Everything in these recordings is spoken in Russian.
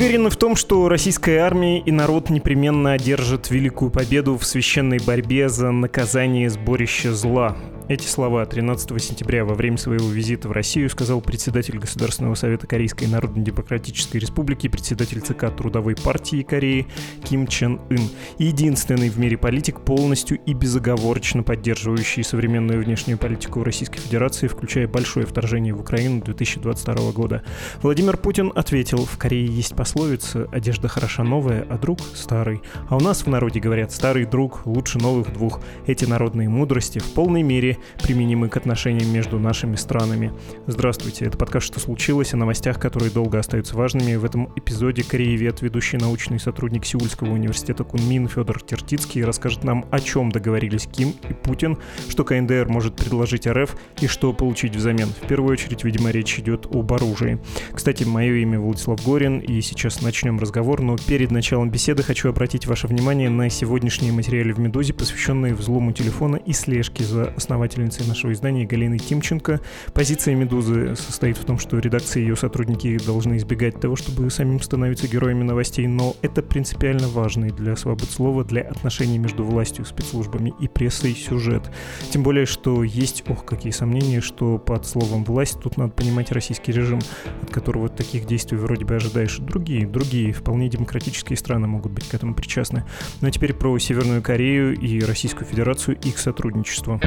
Уверены в том, что российская армия и народ непременно одержат великую победу в священной борьбе за наказание сборища зла. Эти слова 13 сентября во время своего визита в Россию сказал председатель Государственного совета Корейской Народно-Демократической Республики, председатель ЦК Трудовой партии Кореи Ким Чен Ын. Единственный в мире политик, полностью и безоговорочно поддерживающий современную внешнюю политику Российской Федерации, включая большое вторжение в Украину 2022 года. Владимир Путин ответил, в Корее есть пословица «одежда хороша новая, а друг старый». А у нас в народе говорят «старый друг лучше новых двух». Эти народные мудрости в полной мере применимы к отношениям между нашими странами. Здравствуйте, это подкаст «Что случилось?» о новостях, которые долго остаются важными. В этом эпизоде кореевед, ведущий научный сотрудник Сеульского университета Кунмин Федор Тертицкий расскажет нам, о чем договорились Ким и Путин, что КНДР может предложить РФ и что получить взамен. В первую очередь, видимо, речь идет об оружии. Кстати, мое имя Владислав Горин, и сейчас начнем разговор, но перед началом беседы хочу обратить ваше внимание на сегодняшние материалы в «Медузе», посвященные взлому телефона и слежке за основателем основательницей нашего издания Галиной Тимченко. Позиция «Медузы» состоит в том, что редакция и ее сотрудники должны избегать того, чтобы самим становиться героями новостей, но это принципиально важный для свобод слова, для отношений между властью, спецслужбами и прессой сюжет. Тем более, что есть, ох, какие сомнения, что под словом «власть» тут надо понимать российский режим, от которого таких действий вроде бы ожидаешь. Другие, другие, вполне демократические страны могут быть к этому причастны. Ну а теперь про Северную Корею и Российскую Федерацию их сотрудничество.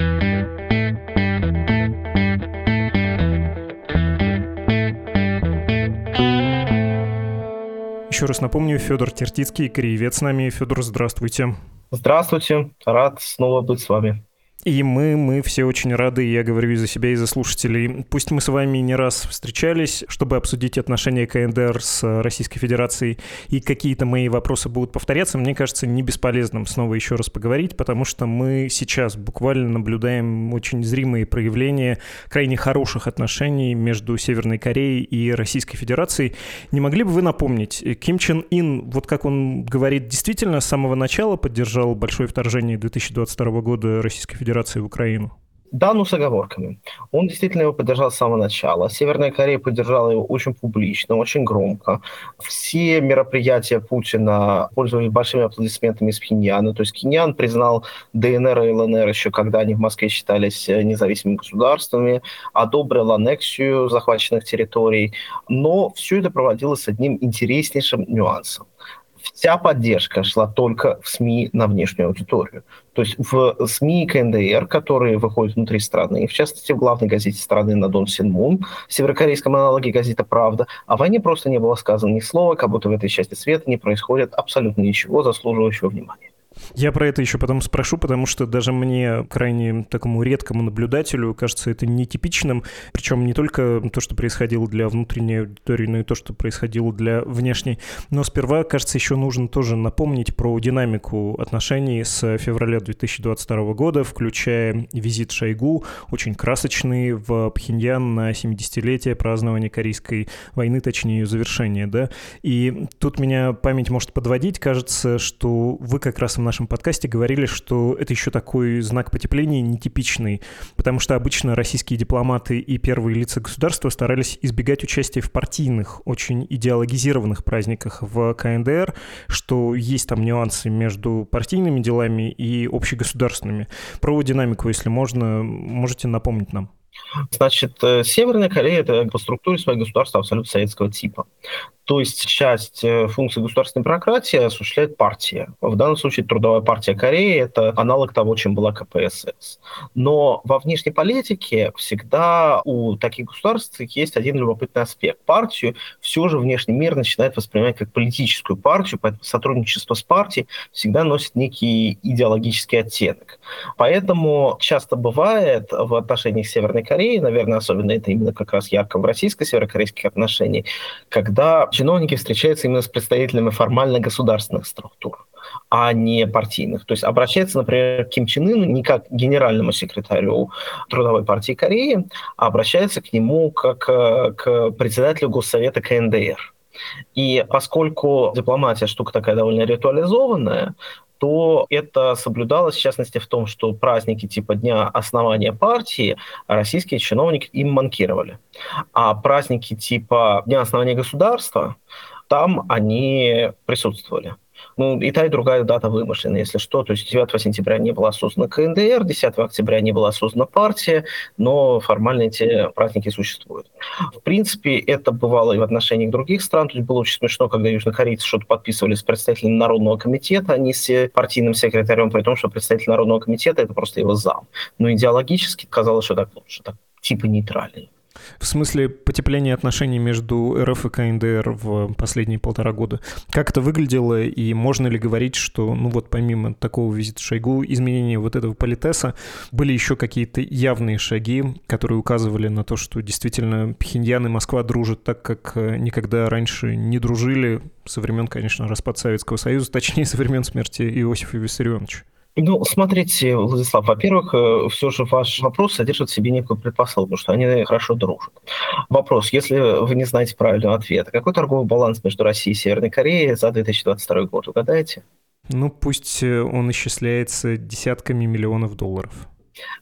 Еще раз напомню, Федор Тертицкий, кореевед с нами. Федор, здравствуйте. Здравствуйте, рад снова быть с вами. И мы, мы все очень рады, я говорю и за себя, и за слушателей. Пусть мы с вами не раз встречались, чтобы обсудить отношения КНДР с Российской Федерацией, и какие-то мои вопросы будут повторяться, мне кажется, не бесполезным снова еще раз поговорить, потому что мы сейчас буквально наблюдаем очень зримые проявления крайне хороших отношений между Северной Кореей и Российской Федерацией. Не могли бы вы напомнить, Ким Чен Ин, вот как он говорит, действительно с самого начала поддержал большое вторжение 2022 года Российской Федерации Федерации в Украину? Да, ну с оговорками. Он действительно его поддержал с самого начала. Северная Корея поддержала его очень публично, очень громко. Все мероприятия Путина пользовались большими аплодисментами из Пхеньяна. То есть Пхеньян признал ДНР и ЛНР еще, когда они в Москве считались э, независимыми государствами, одобрил аннексию захваченных территорий. Но все это проводилось с одним интереснейшим нюансом вся поддержка шла только в СМИ на внешнюю аудиторию. То есть в СМИ КНДР, которые выходят внутри страны, в частности в главной газете страны на Дон Синмун, северокорейском аналоге газета «Правда», о войне просто не было сказано ни слова, как будто в этой части света не происходит абсолютно ничего заслуживающего внимания. Я про это еще потом спрошу, потому что даже мне, крайне такому редкому наблюдателю, кажется это нетипичным. Причем не только то, что происходило для внутренней аудитории, но и то, что происходило для внешней. Но сперва, кажется, еще нужно тоже напомнить про динамику отношений с февраля 2022 года, включая визит Шойгу, очень красочный, в Пхеньян на 70-летие празднования Корейской войны, точнее ее завершения, да. И тут меня память может подводить. Кажется, что вы как раз в нашем подкасте говорили, что это еще такой знак потепления нетипичный, потому что обычно российские дипломаты и первые лица государства старались избегать участия в партийных, очень идеологизированных праздниках в КНДР, что есть там нюансы между партийными делами и общегосударственными. Про динамику, если можно, можете напомнить нам. Значит, э, Северная Корея – это по структуре своего государства абсолютно советского типа. То есть часть э, функций государственной бюрократии осуществляет партия. В данном случае Трудовая партия Кореи – это аналог того, чем была КПСС. Но во внешней политике всегда у таких государств есть один любопытный аспект. Партию все же внешний мир начинает воспринимать как политическую партию, поэтому сотрудничество с партией всегда носит некий идеологический оттенок. Поэтому часто бывает в отношениях Северной Кореи, наверное, особенно это именно как раз ярко в российско-северокорейских отношениях, когда чиновники встречаются именно с представителями формально государственных структур, а не партийных. То есть обращается, например, к Ким Чен Ыну не как генеральному секретарю Трудовой партии Кореи, а обращается к нему как э, к председателю Госсовета КНДР. И поскольку дипломатия штука такая довольно ритуализованная, то это соблюдалось, в частности, в том, что праздники типа Дня основания партии российские чиновники им манкировали. А праздники типа Дня основания государства там они присутствовали. Ну, и та, и другая дата вымышлены, если что. То есть 9 сентября не была создана КНДР, 10 октября не была создана партия, но формально эти праздники существуют. В принципе, это бывало и в отношении других стран. То есть было очень смешно, когда южнокорейцы что-то подписывали с представителем Народного комитета, а не с партийным секретарем, при том, что представитель Народного комитета – это просто его зам. Но идеологически казалось, что так лучше, так типа нейтральный. В смысле потепления отношений между РФ и КНДР в последние полтора года. Как это выглядело и можно ли говорить, что, ну вот помимо такого визита Шойгу, изменения вот этого политеса, были еще какие-то явные шаги, которые указывали на то, что действительно Пхеньян и Москва дружат так, как э, никогда раньше не дружили со времен, конечно, распада Советского Союза, точнее, со времен смерти Иосифа Виссарионовича. Ну, смотрите, Владислав, во-первых, э, все же ваш вопрос содержит в себе некую предпосылку, что они хорошо дружат. Вопрос, если вы не знаете правильного ответа, какой торговый баланс между Россией и Северной Кореей за 2022 год, угадаете? Ну, пусть э, он исчисляется десятками миллионов долларов.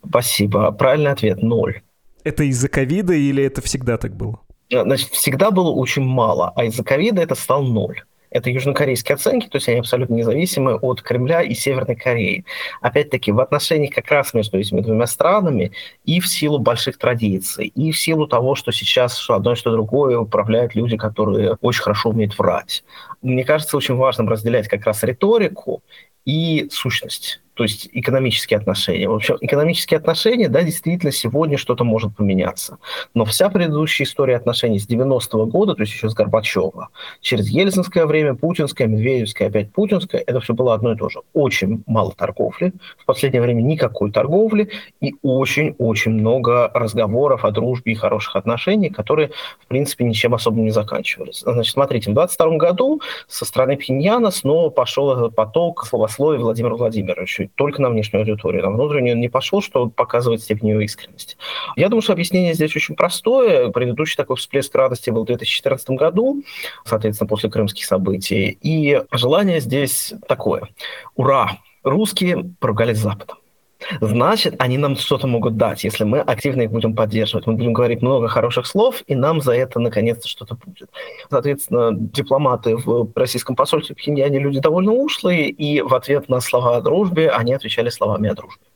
Спасибо. Правильный ответ – ноль. Это из-за ковида или это всегда так было? Значит, всегда было очень мало, а из-за ковида это стал ноль. Это южнокорейские оценки, то есть они абсолютно независимы от Кремля и Северной Кореи. Опять-таки, в отношениях как раз между этими двумя странами и в силу больших традиций, и в силу того, что сейчас что одно, что другое управляют люди, которые очень хорошо умеют врать. Мне кажется, очень важным разделять как раз риторику и сущность то есть экономические отношения. В общем, экономические отношения, да, действительно, сегодня что-то может поменяться. Но вся предыдущая история отношений с 90-го года, то есть еще с Горбачева, через Ельцинское время, Путинское, Медведевское, опять Путинское, это все было одно и то же. Очень мало торговли, в последнее время никакой торговли и очень-очень много разговоров о дружбе и хороших отношениях, которые, в принципе, ничем особо не заканчивались. Значит, смотрите, в 22 году со стороны Пхеньяна снова пошел поток словословия Владимира Владимировича только на внешнюю аудиторию. На внутреннюю не пошел, что показывает степень его искренности. Я думаю, что объяснение здесь очень простое. Предыдущий такой всплеск радости был в 2014 году, соответственно, после крымских событий. И желание здесь такое. Ура! Русские поругались с Западом значит, они нам что-то могут дать, если мы активно их будем поддерживать. Мы будем говорить много хороших слов, и нам за это наконец-то что-то будет. Соответственно, дипломаты в российском посольстве в Пхеньяне люди довольно ушлые, и в ответ на слова о дружбе они отвечали словами о дружбе.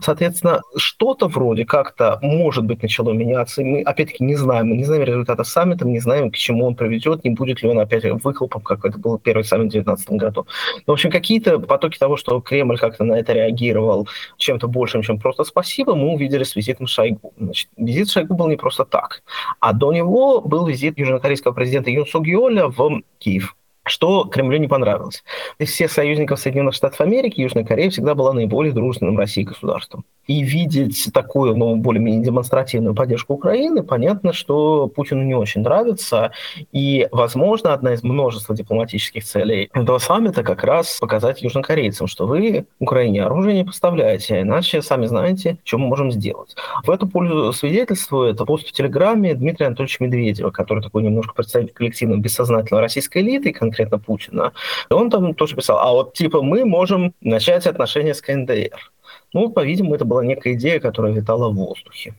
Соответственно, что-то вроде как-то, может быть, начало меняться. Мы, опять-таки, не знаем. Мы не знаем результата саммита, мы не знаем, к чему он приведет, не будет ли он опять выхлопом, как это был первый саммит в 2019 году. Но, в общем, какие-то потоки того, что Кремль как-то на это реагировал чем-то большим, чем просто спасибо, мы увидели с визитом Шойгу. Значит, визит Шойгу был не просто так. А до него был визит южнокорейского президента Юн Сук Йоля в Киев что Кремлю не понравилось. Из всех союзников Соединенных Штатов Америки Южная Корея всегда была наиболее дружественным Россией государством. И видеть такую, ну, более-менее демонстративную поддержку Украины, понятно, что Путину не очень нравится. И, возможно, одна из множества дипломатических целей этого саммита как раз показать южнокорейцам, что вы Украине оружие не поставляете, иначе сами знаете, что мы можем сделать. В эту пользу свидетельствует пост в Телеграме Дмитрия Анатольевича Медведева, который такой немножко представитель коллективно бессознательной российской элиты, конкретно Путина. И он там тоже писал, а вот типа мы можем начать отношения с КНДР. Ну, по-видимому, это была некая идея, которая витала в воздухе.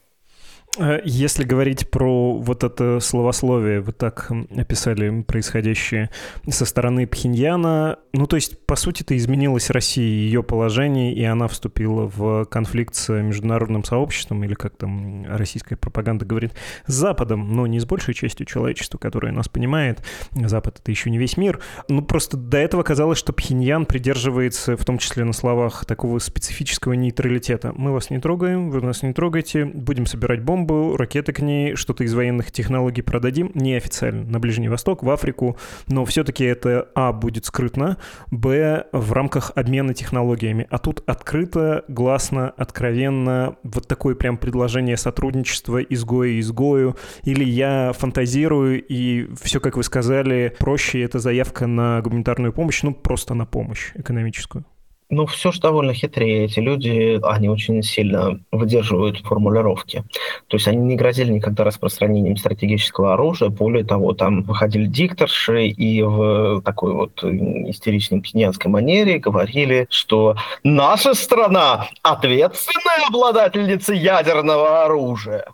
Э, если говорить про вот это словословие, вы так описали происходящее со стороны Пхеньяна, ну то есть, по сути, это изменилась Россия, ее положение, и она вступила в конфликт с международным сообществом, или как там российская пропаганда говорит, с Западом, но не с большей частью человечества, которое нас понимает. Запад — это еще не весь мир. Ну просто до этого казалось, что Пхеньян придерживается, в том числе на словах, такого специфического нейтралитета. Мы вас не трогаем, вы нас не трогаете, будем собирать бомбы, бомбу, ракеты к ней, что-то из военных технологий продадим, неофициально, на Ближний Восток, в Африку, но все-таки это, а, будет скрытно, б, в рамках обмена технологиями. А тут открыто, гласно, откровенно, вот такое прям предложение сотрудничества изгоя изгою, или я фантазирую, и все, как вы сказали, проще это заявка на гуманитарную помощь, ну, просто на помощь экономическую. Ну, все же довольно хитрее. Эти люди, они очень сильно выдерживают формулировки. То есть они не грозили никогда распространением стратегического оружия. Более того, там выходили дикторши и в такой вот истеричной пенянской манере говорили, что наша страна ответственная обладательница ядерного оружия.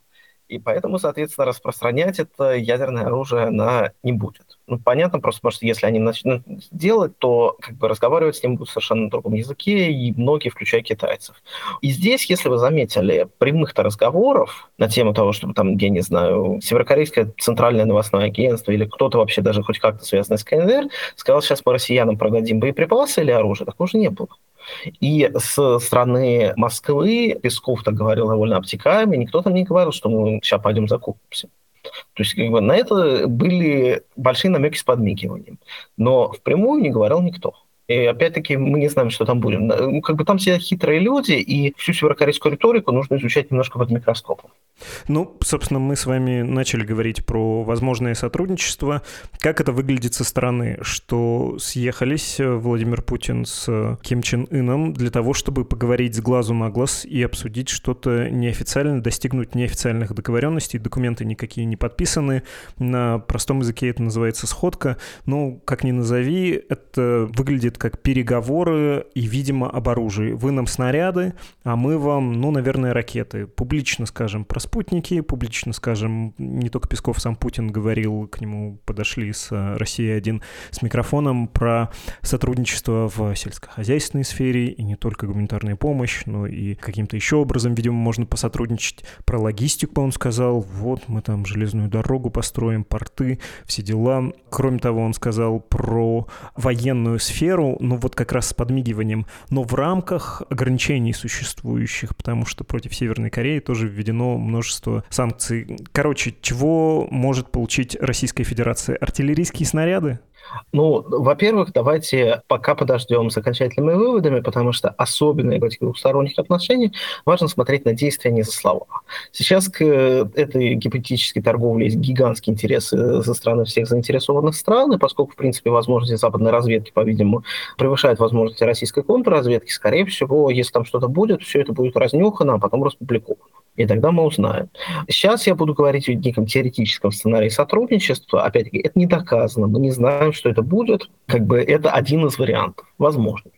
И поэтому, соответственно, распространять это ядерное оружие она не будет. Ну, понятно, просто потому что если они начнут делать, то как бы разговаривать с ним будут совершенно на другом языке, и многие, включая китайцев. И здесь, если вы заметили, прямых-то разговоров на тему того, что там, я не знаю, Северокорейское центральное новостное агентство или кто-то вообще даже хоть как-то связанный с КНДР сказал, сейчас мы россиянам продадим боеприпасы или оружие, такого уже не было. И с стороны Москвы Песков так говорил довольно обтекаемо, никто там не говорил, что мы сейчас пойдем закупимся. То есть как бы, на это были большие намеки с подмигиванием. Но впрямую не говорил никто. И опять-таки мы не знаем, что там будем. Ну, как бы там все хитрые люди, и всю северокорейскую риторику нужно изучать немножко под микроскопом. Ну, собственно, мы с вами начали говорить про возможное сотрудничество. Как это выглядит со стороны, что съехались Владимир Путин с Ким Чен Ыном для того, чтобы поговорить с глазу на глаз и обсудить что-то неофициально, достигнуть неофициальных договоренностей. Документы никакие не подписаны. На простом языке это называется сходка. Ну, как ни назови, это выглядит как переговоры и, видимо, об оружии. Вы нам снаряды, а мы вам, ну, наверное, ракеты. Публично скажем про спутники, публично скажем, не только Песков, сам Путин говорил, к нему подошли с э, России-1 с микрофоном про сотрудничество в сельскохозяйственной сфере, и не только гуманитарная помощь, но и каким-то еще образом, видимо, можно посотрудничать. Про логистику он сказал, вот мы там железную дорогу построим, порты, все дела. Кроме того, он сказал про военную сферу, ну, вот как раз с подмигиванием, но в рамках ограничений существующих, потому что против Северной Кореи тоже введено множество санкций. Короче, чего может получить Российская Федерация? Артиллерийские снаряды? Ну, во-первых, давайте пока подождем с окончательными выводами, потому что особенно в этих двухсторонних отношениях важно смотреть на действия, а не за слова. Сейчас к этой гипотетической торговле есть гигантские интересы со стороны всех заинтересованных стран, и поскольку, в принципе, возможности западной разведки, по-видимому, превышают возможности российской контрразведки, скорее всего, если там что-то будет, все это будет разнюхано, а потом распубликовано и тогда мы узнаем. Сейчас я буду говорить о неком теоретическом сценарии сотрудничества. Опять-таки, это не доказано, мы не знаем, что это будет. Как бы это один из вариантов, возможно.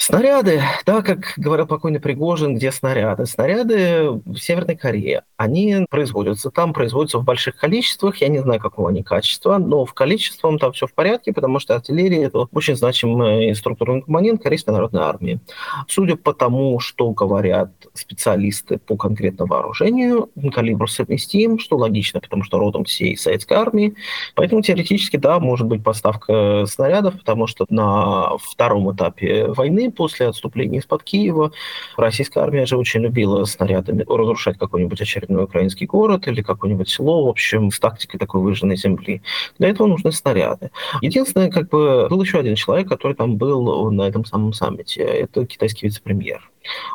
Снаряды, да, как говорил покойный Пригожин, где снаряды? Снаряды в Северной Корее. Они производятся там, производятся в больших количествах. Я не знаю, какого они качества, но в количестве там все в порядке, потому что артиллерия – это очень значимый структурный компонент Корейской народной армии. Судя по тому, что говорят специалисты по конкретному вооружению, калибр совместим, что логично, потому что родом всей советской армии. Поэтому теоретически, да, может быть поставка снарядов, потому что на втором этапе войны после отступления из-под Киева российская армия же очень любила снарядами разрушать какой-нибудь очередной украинский город или какое-нибудь село, в общем, с тактикой такой выжженной земли. Для этого нужны снаряды. Единственное, как бы, был еще один человек, который там был на этом самом саммите. Это китайский вице-премьер.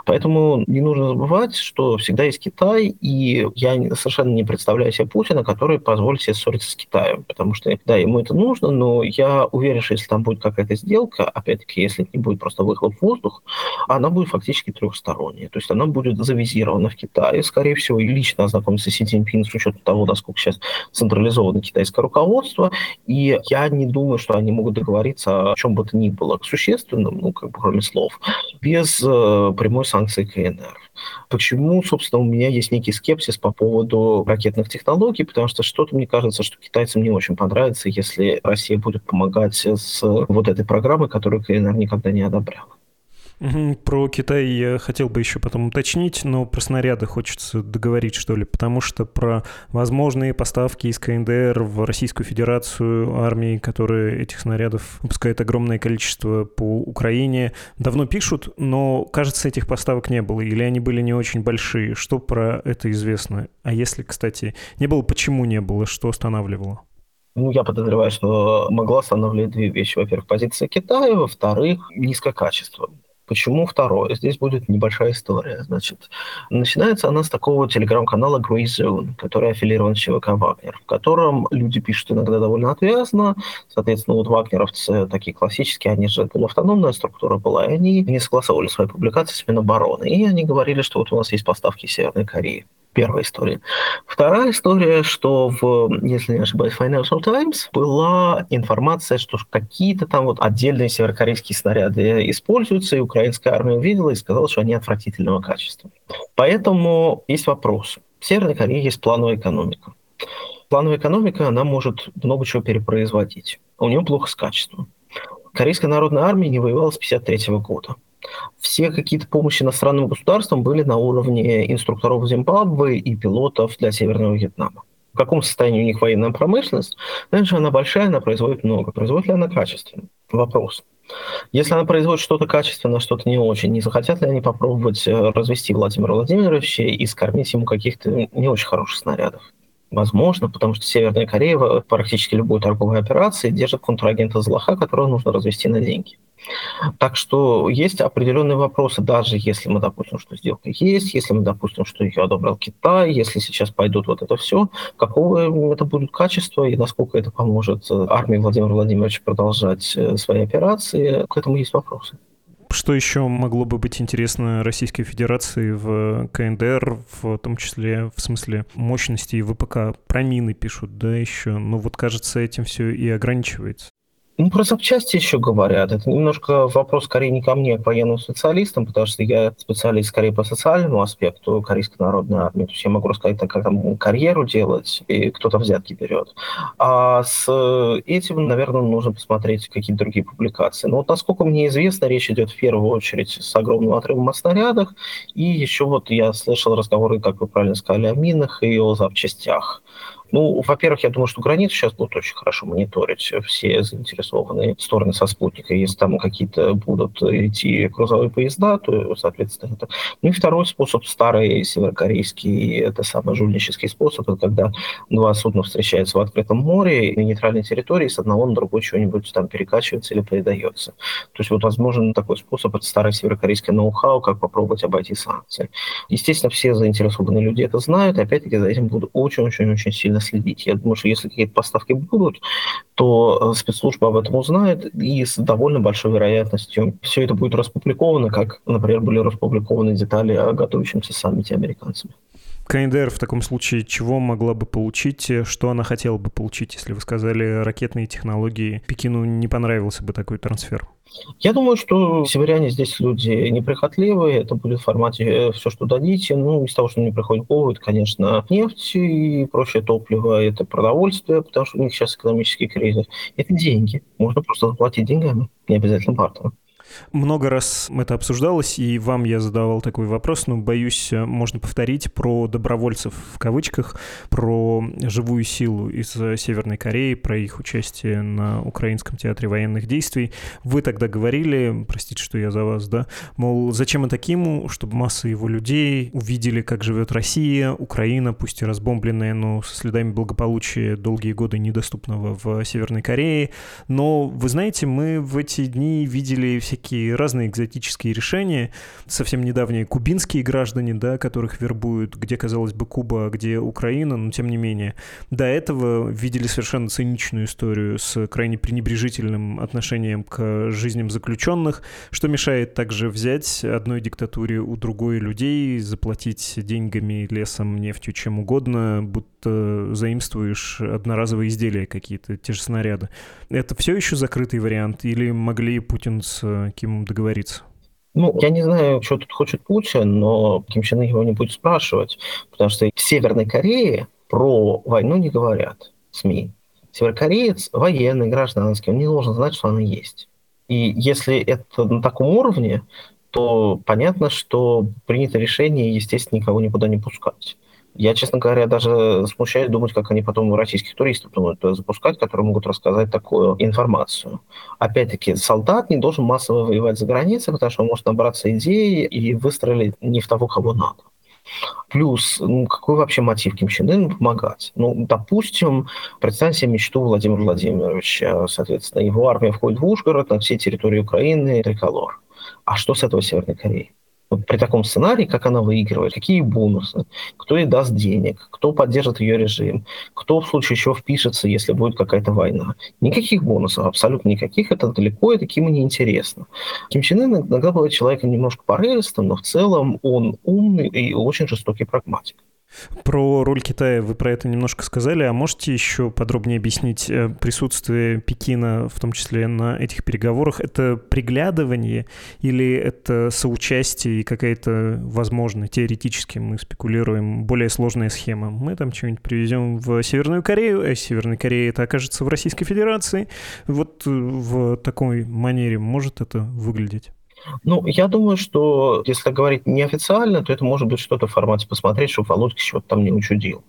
Поэтому не нужно забывать, что всегда есть Китай, и я совершенно не представляю себе Путина, который позволит себе ссориться с Китаем, потому что, да, ему это нужно, но я уверен, что если там будет какая-то сделка, опять-таки, если не будет просто выхлоп в воздух, она будет фактически трехсторонняя. То есть она будет завизирована в Китае, скорее всего, и лично ознакомиться с Си Цзиньпин с учетом того, насколько сейчас централизовано китайское руководство, и я не думаю, что они могут договориться о чем бы то ни было существенном, ну, как бы кроме слов, без э, прямой санкции КНР. Почему, собственно, у меня есть некий скепсис по поводу ракетных технологий, потому что что-то мне кажется, что китайцам не очень понравится, если Россия будет помогать с вот этой программой, которую КНР никогда не одобряла. Про Китай я хотел бы еще потом уточнить, но про снаряды хочется договорить, что ли, потому что про возможные поставки из КНДР в Российскую Федерацию армии, которые этих снарядов выпускают огромное количество по Украине, давно пишут, но, кажется, этих поставок не было, или они были не очень большие. Что про это известно? А если, кстати, не было, почему не было, что останавливало? Ну, я подозреваю, что могло останавливать две вещи. Во-первых, позиция Китая, во-вторых, низкое качество. Почему второе? Здесь будет небольшая история. Значит, начинается она с такого телеграм-канала Grey Zone, который аффилирован с ЧВК «Вагнер», в котором люди пишут иногда довольно отвязно. Соответственно, вот вагнеровцы такие классические, они же полуавтономная структура была, и они не согласовывали свои публикации с Минобороны. И они говорили, что вот у нас есть поставки Северной Кореи. Первая история. Вторая история, что в, если не ошибаюсь, Financial Times была информация, что какие-то там вот отдельные северокорейские снаряды используются, и украинская армия увидела и сказала, что они отвратительного качества. Поэтому есть вопрос. В Северной Корее есть плановая экономика. Плановая экономика, она может много чего перепроизводить. У нее плохо с качеством. Корейская народная армия не воевала с 1953 года. Все какие-то помощи иностранным государствам были на уровне инструкторов Зимбабве и пилотов для Северного Вьетнама. В каком состоянии у них военная промышленность? Знаешь, она большая, она производит много. Производит ли она качественно? Вопрос. Если она производит что-то качественное, что-то не очень, не захотят ли они попробовать э, развести Владимира Владимировича и скормить ему каких-то не очень хороших снарядов? Возможно, потому что Северная Корея практически любой торговой операции держит контрагента злоха, которого нужно развести на деньги. Так что есть определенные вопросы, даже если мы допустим, что сделка есть, если мы допустим, что ее одобрил Китай, если сейчас пойдут вот это все, какого это будет качество и насколько это поможет армии Владимира Владимировича продолжать э, свои операции, к этому есть вопросы. Что еще могло бы быть интересно Российской Федерации в КНДР, в том числе в смысле мощности ВПК? Про мины пишут, да, еще. Но вот, кажется, этим все и ограничивается. Ну, про запчасти еще говорят. Это немножко вопрос скорее не ко мне, а к военным специалистам, потому что я специалист скорее по социальному аспекту Корейской народной армии. То есть я могу рассказать, как там карьеру делать, и кто-то взятки берет. А с этим, наверное, нужно посмотреть какие-то другие публикации. Но вот, насколько мне известно, речь идет в первую очередь с огромным отрывом от снарядах. И еще вот я слышал разговоры, как вы правильно сказали, о минах и о запчастях. Ну, во-первых, я думаю, что границу сейчас будут очень хорошо мониторить все заинтересованные стороны со спутника. Если там какие-то будут идти грузовые поезда, то, соответственно, это... Ну и второй способ, старый северокорейский, это самый жульнический способ, это когда два судна встречаются в открытом море на нейтральной территории, с одного на другой чего-нибудь там перекачивается или передается. То есть вот возможен такой способ, это старый северокорейский ноу-хау, как попробовать обойти санкции. Естественно, все заинтересованные люди это знают, и опять-таки за этим будут очень-очень-очень сильно следить. Я думаю, что если какие-то поставки будут, то э, спецслужба об этом узнает, и с довольно большой вероятностью все это будет распубликовано, как, например, были распубликованы детали о готовящемся саммите американцами. КНДР в таком случае чего могла бы получить, что она хотела бы получить, если вы сказали ракетные технологии? Пекину не понравился бы такой трансфер? Я думаю, что северяне здесь люди неприхотливые, это будет в формате э, все, что дадите. Ну, из того, что мне приходит в конечно, нефть и прочее топливо, это продовольствие, потому что у них сейчас экономический кризис. Это деньги. Можно просто заплатить деньгами, не обязательно бартером. Много раз это обсуждалось, и вам я задавал такой вопрос, но, боюсь, можно повторить про добровольцев в кавычках, про живую силу из Северной Кореи, про их участие на Украинском театре военных действий. Вы тогда говорили, простите, что я за вас, да, мол, зачем это Киму, чтобы масса его людей увидели, как живет Россия, Украина, пусть и разбомбленная, но со следами благополучия долгие годы недоступного в Северной Корее. Но, вы знаете, мы в эти дни видели всякие всякие разные экзотические решения. Совсем недавние кубинские граждане, да, которых вербуют, где, казалось бы, Куба, а где Украина, но тем не менее. До этого видели совершенно циничную историю с крайне пренебрежительным отношением к жизням заключенных, что мешает также взять одной диктатуре у другой людей, заплатить деньгами, лесом, нефтью, чем угодно, будто заимствуешь одноразовые изделия какие-то, те же снаряды. Это все еще закрытый вариант? Или могли Путин с Кимом договориться? Ну, я не знаю, что тут хочет Путин, но Ким Чен его не будет спрашивать, потому что в Северной Корее про войну не говорят СМИ. Северокореец военный, гражданский, он не должен знать, что она есть. И если это на таком уровне, то понятно, что принято решение, естественно, никого никуда не пускать. Я, честно говоря, даже смущаюсь думать, как они потом российских туристов думают запускать, которые могут рассказать такую информацию. Опять-таки, солдат не должен массово воевать за границей, потому что он может набраться идеи и выстрелить не в того, кого надо. Плюс, ну, какой вообще мотив Ким Чен Ын помогать? Ну, допустим, представьте себе мечту Владимира Владимировича, соответственно, его армия входит в Ужгород на всей территории Украины, триколор. А что с этого Северной Кореи? При таком сценарии, как она выигрывает, какие бонусы, кто ей даст денег, кто поддержит ее режим, кто в случае чего впишется, если будет какая-то война. Никаких бонусов, абсолютно никаких. Это далеко и таким и неинтересно. Ким Чен Ын иногда бывает человеком немножко порывистым, но в целом он умный и очень жестокий прагматик. Про роль Китая вы про это немножко сказали, а можете еще подробнее объяснить э, присутствие Пекина, в том числе на этих переговорах? Это приглядывание или это соучастие и какая-то, возможно, теоретически мы спекулируем, более сложная схема? Мы там что-нибудь привезем в Северную Корею, а Северная Корея это окажется в Российской Федерации. Вот э, в такой манере может это выглядеть? Ну, я думаю, что если говорить неофициально, то это может быть что-то в формате посмотреть, чтобы Володька чего-то там не учудил.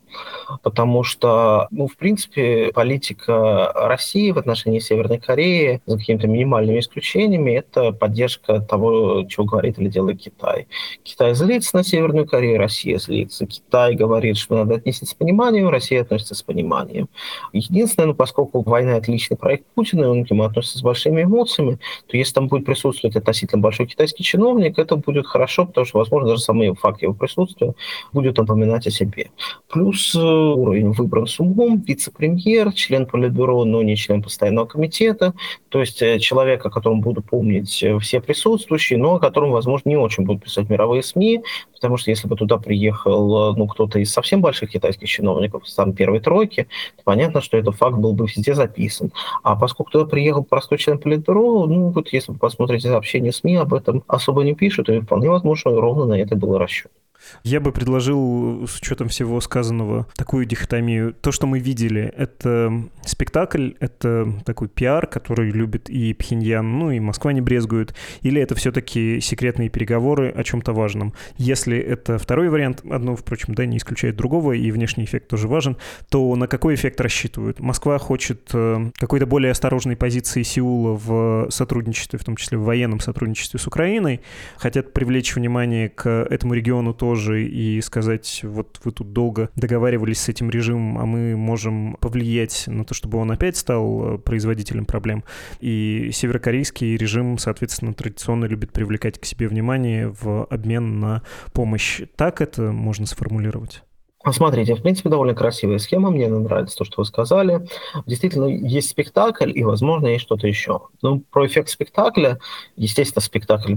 Потому что, ну, в принципе, политика России в отношении Северной Кореи, за какими-то минимальными исключениями, это поддержка того, чего говорит или делает Китай. Китай злится на Северную Корею, Россия злится. Китай говорит, что надо отнестись с пониманием, Россия относится с пониманием. Единственное, ну, поскольку война – это личный проект Путина, и он к нему относится с большими эмоциями, то если там будет присутствовать относительно большой китайский чиновник, это будет хорошо, потому что, возможно, даже самый факт его присутствия будет напоминать о себе. Плюс э, уровень выбран с умом, вице-премьер, член политбюро, но не член постоянного комитета, то есть э, человек, о котором будут помнить э, все присутствующие, но о котором, возможно, не очень будут писать мировые СМИ, потому что если бы туда приехал ну, кто-то из совсем больших китайских чиновников, сам первой тройки, то понятно, что этот факт был бы везде записан. А поскольку туда приехал простой член политбюро, ну вот если вы посмотрите сообщения СМИ, об этом особо не пишут, и вполне возможно, ровно на это был расчет. Я бы предложил, с учетом всего сказанного, такую дихотомию. То, что мы видели, это спектакль, это такой пиар, который любит и Пхеньян, ну и Москва не брезгует, или это все-таки секретные переговоры о чем-то важном. Если это второй вариант, одно, впрочем, да, не исключает другого, и внешний эффект тоже важен, то на какой эффект рассчитывают? Москва хочет э, какой-то более осторожной позиции Сеула в сотрудничестве, в том числе в военном сотрудничестве с Украиной, хотят привлечь внимание к этому региону тоже тоже и сказать, вот вы тут долго договаривались с этим режимом, а мы можем повлиять на то, чтобы он опять стал э, производителем проблем. И северокорейский режим, соответственно, традиционно любит привлекать к себе внимание в обмен на помощь. Так это можно сформулировать? Посмотрите, в принципе, довольно красивая схема, мне нравится то, что вы сказали. Действительно, есть спектакль, и, возможно, есть что-то еще. Ну, про эффект спектакля, естественно, спектакль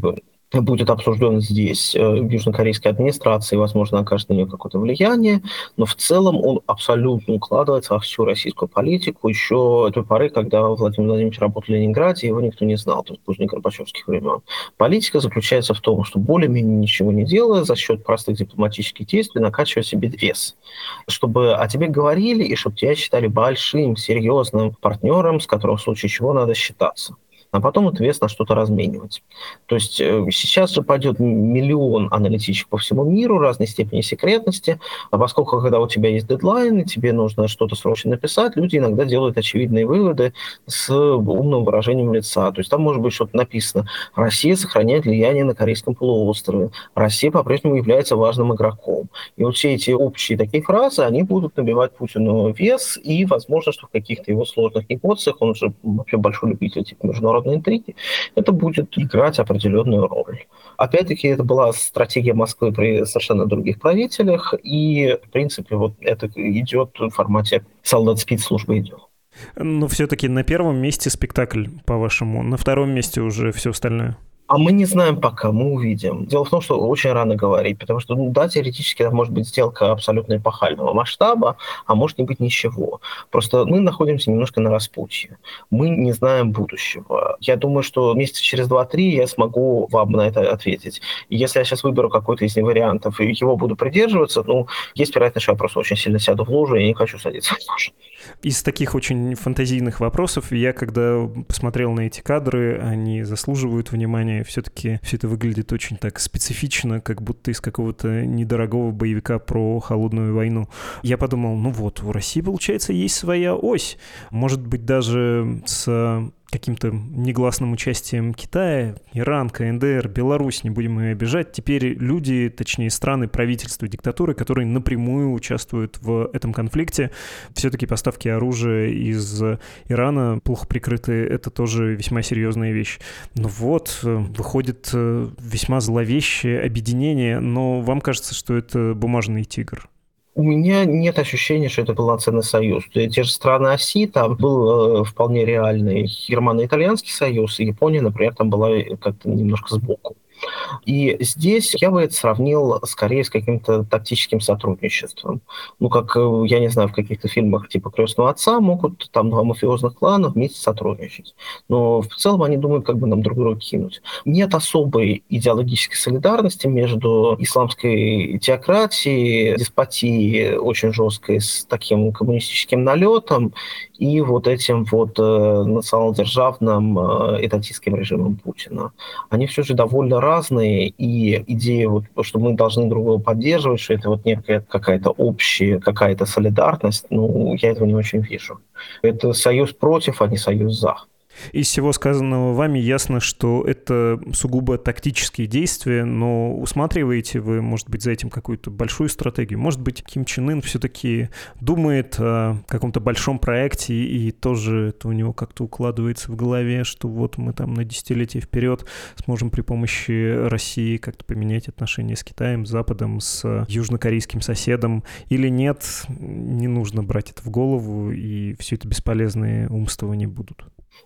будет обсужден здесь э, южнокорейской администрацией, возможно, окажет на нее какое-то влияние, но в целом он абсолютно укладывается во всю российскую политику еще той поры, когда Владимир Владимирович работал в Ленинграде, его никто не знал, то есть поздних Горбачевских времен. Политика заключается в том, что более-менее ничего не делая, за счет простых дипломатических действий накачивая себе вес, чтобы о тебе говорили и чтобы тебя считали большим, серьезным партнером, с которым в случае чего надо считаться а потом вес на что-то разменивать. То есть э, сейчас же пойдет миллион аналитичек по всему миру разной степени секретности, а поскольку когда у тебя есть дедлайн, и тебе нужно что-то срочно написать, люди иногда делают очевидные выводы с умным выражением лица. То есть там может быть что-то написано. Россия сохраняет влияние на Корейском полуострове. Россия по-прежнему является важным игроком. И вот все эти общие такие фразы, они будут набивать Путину вес, и возможно, что в каких-то его сложных эмоциях, он же вообще большой любитель типа международных международной интриги, это будет играть определенную роль. Опять-таки, это была стратегия Москвы при совершенно других правителях, и, в принципе, вот это идет в формате солдат спецслужбы идет. Но все-таки на первом месте спектакль, по-вашему, на втором месте уже все остальное? А мы не знаем пока, мы увидим. Дело в том, что очень рано говорить, потому что, ну, да, теоретически это может быть сделка абсолютно эпохального масштаба, а может не быть ничего. Просто мы находимся немножко на распутье. Мы не знаем будущего. Я думаю, что месяца через два-три я смогу вам на это ответить. И если я сейчас выберу какой-то из вариантов и его буду придерживаться, ну, есть вероятность, что я просто очень сильно сяду в лужу, и не хочу садиться в лужу. Из таких очень фантазийных вопросов, я когда посмотрел на эти кадры, они заслуживают внимания. Все-таки все это выглядит очень так специфично, как будто из какого-то недорогого боевика про холодную войну. Я подумал, ну вот, у России, получается, есть своя ось. Может быть, даже с каким-то негласным участием Китая, Иран, КНДР, Беларусь, не будем ее обижать, теперь люди, точнее страны, правительства, диктатуры, которые напрямую участвуют в этом конфликте, все-таки поставки оружия из Ирана плохо прикрыты, это тоже весьма серьезная вещь. Ну вот, выходит э, весьма зловещее объединение, но вам кажется, что это бумажный тигр? У меня нет ощущения, что это полноценный союз. Те же страны оси, там был э, вполне реальный германо-итальянский союз, и Япония, например, там была как-то немножко сбоку. И здесь я бы это сравнил скорее с каким-то тактическим сотрудничеством. Ну, как, э, я не знаю, в каких-то фильмах типа «Крестного отца» могут там два мафиозных клана вместе сотрудничать. Но в целом они думают, как бы нам друг друга кинуть. Нет особой идеологической солидарности между исламской теократией, деспотией очень жесткой с таким коммунистическим налетом и вот этим вот э, национал-державным э, этатистским режимом Путина. Они все же довольно разные, и идея, вот, что мы должны друг друга поддерживать, что это вот некая какая-то общая, какая-то солидарность, ну, я этого не очень вижу. Это союз против, а не союз за. Из всего сказанного вами ясно, что это сугубо тактические действия, но усматриваете вы, может быть, за этим какую-то большую стратегию? Может быть, Ким Чен Ын все-таки думает о каком-то большом проекте, и тоже это у него как-то укладывается в голове, что вот мы там на десятилетие вперед сможем при помощи России как-то поменять отношения с Китаем, с Западом, с южнокорейским соседом, или нет, не нужно брать это в голову, и все это бесполезные умствования будут?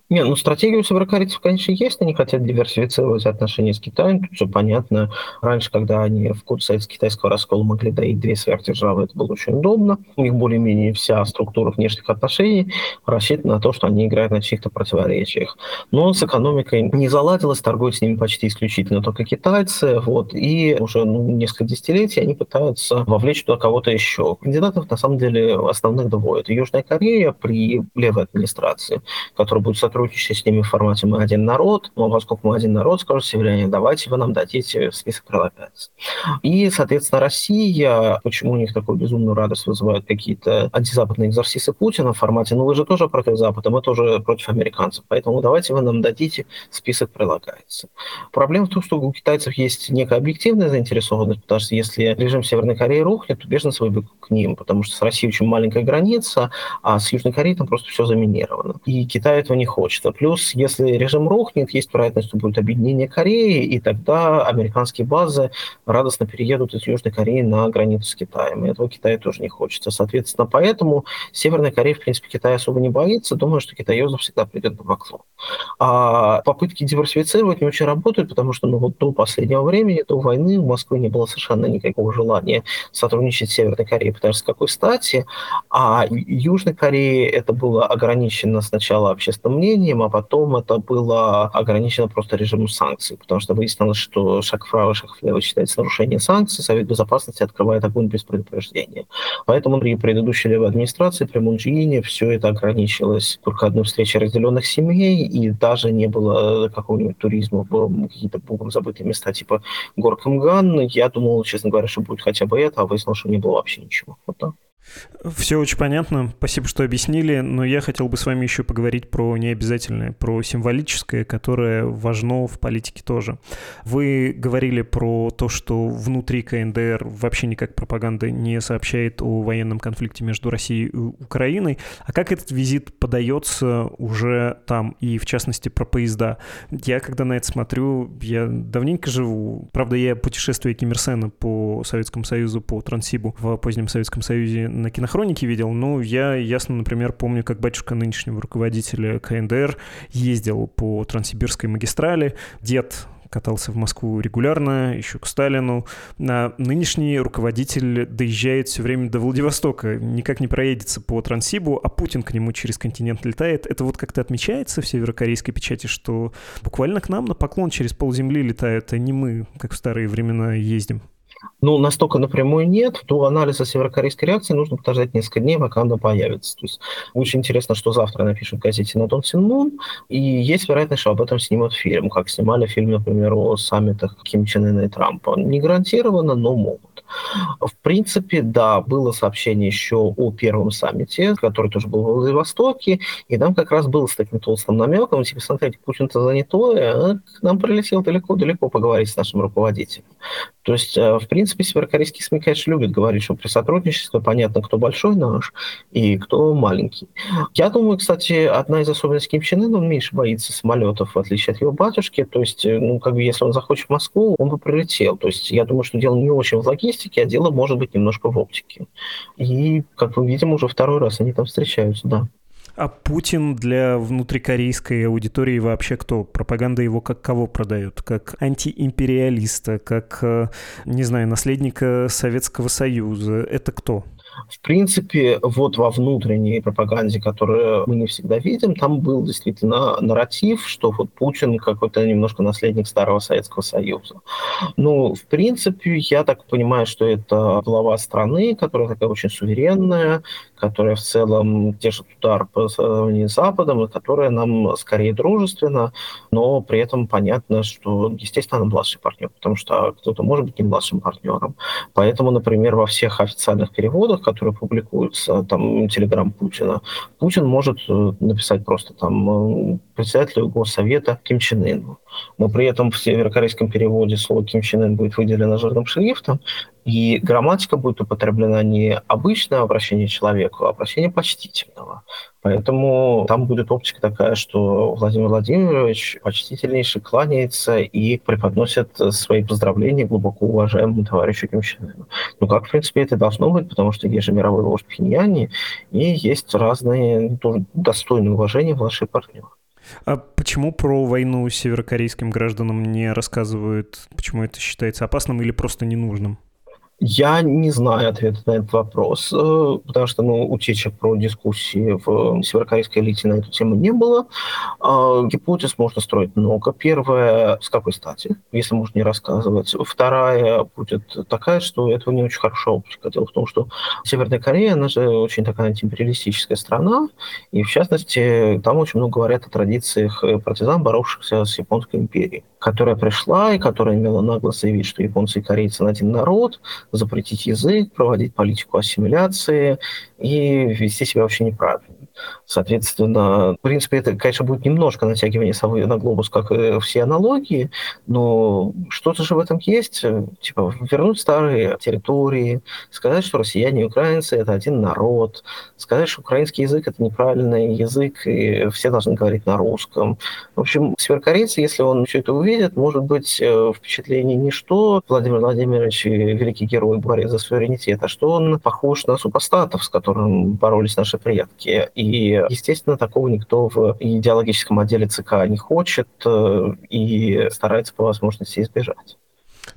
Не, ну стратегия у северокорейцев, конечно, есть, они хотят диверсифицировать отношения с Китаем, тут все понятно. Раньше, когда они в курс советско-китайского раскола могли доить две сверхдержавы, это было очень удобно. У них более-менее вся структура внешних отношений рассчитана на то, что они играют на чьих-то противоречиях. Но с экономикой не заладилось, торгуют с ними почти исключительно только китайцы, вот, и уже ну, несколько десятилетий они пытаются вовлечь туда кого-то еще. Кандидатов, на самом деле, основных двое. Это Южная Корея при левой администрации, которая будет сотрудничать с ними в формате «Мы один народ», но поскольку мы один народ, скажут северяне, давайте вы нам дадите список прилагается. И, соответственно, Россия, почему у них такую безумную радость вызывают какие-то антизападные экзорсисы Путина в формате «Ну вы же тоже против Запада, мы тоже против американцев, поэтому давайте вы нам дадите список прилагается». Проблема в том, что у китайцев есть некая объективная заинтересованность, потому что если режим Северной Кореи рухнет, то беженцы выбегут к ним, потому что с Россией очень маленькая граница, а с Южной Кореей там просто все заминировано. И Китай этого не хочется. Плюс, если режим рухнет, есть вероятность, что будет объединение Кореи, и тогда американские базы радостно переедут из Южной Кореи на границу с Китаем. И этого Китаю тоже не хочется. Соответственно, поэтому Северная Корея, в принципе, Китай особо не боится. Думаю, что китаёзов всегда придет на поклон. А попытки диверсифицировать не очень работают, потому что ну, вот до последнего времени, до войны у Москвы не было совершенно никакого желания сотрудничать с Северной Кореей, потому что с какой стати. А Южной Корее это было ограничено сначала общественным мнением, а потом это было ограничено просто режимом санкций, потому что выяснилось, что шаг вправо, шаг влево считается нарушение санкций, Совет Безопасности открывает огонь без предупреждения. Поэтому при предыдущей левой администрации, при Мунджиине, все это ограничилось только одной встречей разделенных семей, и даже не было какого-нибудь туризма какие-то богом забытые места типа гор Камган. Я думал, честно говоря, что будет хотя бы это, а выяснилось, что не было вообще ничего. Вот так. Все очень понятно. Спасибо, что объяснили. Но я хотел бы с вами еще поговорить про необязательное, про символическое, которое важно в политике тоже. Вы говорили про то, что внутри КНДР вообще никак пропаганда не сообщает о военном конфликте между Россией и Украиной. А как этот визит подается уже там, и в частности про поезда? Я, когда на это смотрю, я давненько живу. Правда, я путешествую Киммерсена по Советскому Союзу, по Транссибу в позднем Советском Союзе на кинохронике видел, но я ясно, например, помню, как батюшка нынешнего руководителя КНДР ездил по Транссибирской магистрали, дед катался в Москву регулярно, еще к Сталину. А нынешний руководитель доезжает все время до Владивостока, никак не проедется по Транссибу, а Путин к нему через континент летает. Это вот как-то отмечается в северокорейской печати, что буквально к нам на поклон через полземли летают, а не мы, как в старые времена, ездим. Ну, настолько напрямую нет. До анализа северокорейской реакции нужно подождать несколько дней, пока она появится. То есть очень интересно, что завтра напишут в газете на Дон Синмун, и есть вероятность, что об этом снимут фильм, как снимали фильм, например, о саммитах Ким Чен Ына и Трампа. Не гарантированно, но могут. В принципе, да, было сообщение еще о первом саммите, который тоже был в Владивостоке, и там как раз было с таким толстым намеком, типа, смотрите, Путин-то занятой, а к нам прилетел далеко-далеко поговорить с нашим руководителем. То есть, э, в принципе, северокорейские СМИ, конечно, любят говорить, что при сотрудничестве понятно, кто большой наш и кто маленький. Я думаю, кстати, одна из особенностей Ким Чен Ына, он меньше боится самолетов, в отличие от его батюшки. То есть, э, ну, как бы, если он захочет в Москву, он бы прилетел. То есть, я думаю, что дело не очень в логистике, а дело может быть немножко в оптике. И, как мы видим, уже второй раз они там встречаются, да. А Путин для внутрикорейской аудитории вообще кто? Пропаганда его как кого продает? Как антиимпериалиста, как, э, не знаю, наследника Советского Союза? Это кто? В принципе, вот во внутренней пропаганде, которую мы не всегда видим, там был действительно нарратив, что вот Путин какой-то немножко наследник старого Советского Союза. Ну, в принципе, я так понимаю, что это глава страны, которая такая очень суверенная, которая в целом держит удар по сравнению с Западом, и которая нам скорее дружественна, но при этом понятно, что, естественно, она младший партнер, потому что кто-то может быть не младшим партнером. Поэтому, например, во всех официальных переводах, которые публикуются, там, Телеграм Путина, Путин может э, написать просто там э, председателю Госсовета Ким Чен Ыну. Но при этом в северокорейском переводе слово Ким Чен Ын будет выделено жирным шрифтом, и грамматика будет употреблена не обычное обращение человеку, а обращение почтительного. Поэтому там будет оптика такая, что Владимир Владимирович почтительнейше кланяется и преподносит свои поздравления глубоко уважаемому товарищу Ким Чен Ыну. Ну, как, в принципе, это должно быть, потому что есть же мировой вождь Пхеньяне, и есть разные тоже достойные уважения младшие партнеры. А почему про войну северокорейским гражданам не рассказывают? Почему это считается опасным или просто ненужным? Я не знаю ответа на этот вопрос, э, потому что ну, утечек про дискуссии в северокорейской элите на эту тему не было. А, гипотез можно строить много. Первая, с какой стати, если можно не рассказывать. Вторая будет такая, что этого не очень хорошо оптика. Дело в том, что Северная Корея, она же очень такая антиимпериалистическая страна, и в частности, там очень много говорят о традициях партизан, боровшихся с Японской империей, которая пришла и которая имела нагло заявить, что японцы и корейцы один народ, запретить язык, проводить политику ассимиляции и вести себя вообще неправильно. Соответственно, в принципе, это, конечно, будет немножко натягивание совы на глобус, как все аналогии, но что-то же в этом есть. Типа, вернуть старые территории, сказать, что россияне и украинцы – это один народ, сказать, что украинский язык – это неправильный язык, и все должны говорить на русском. В общем, северокорейцы, если он все это увидит, может быть э, впечатление не что Владимир Владимирович великий герой борец за суверенитет, а что он похож на супостатов, с которым боролись наши предки. И, естественно, такого никто в идеологическом отделе ЦК не хочет э, и старается по возможности избежать.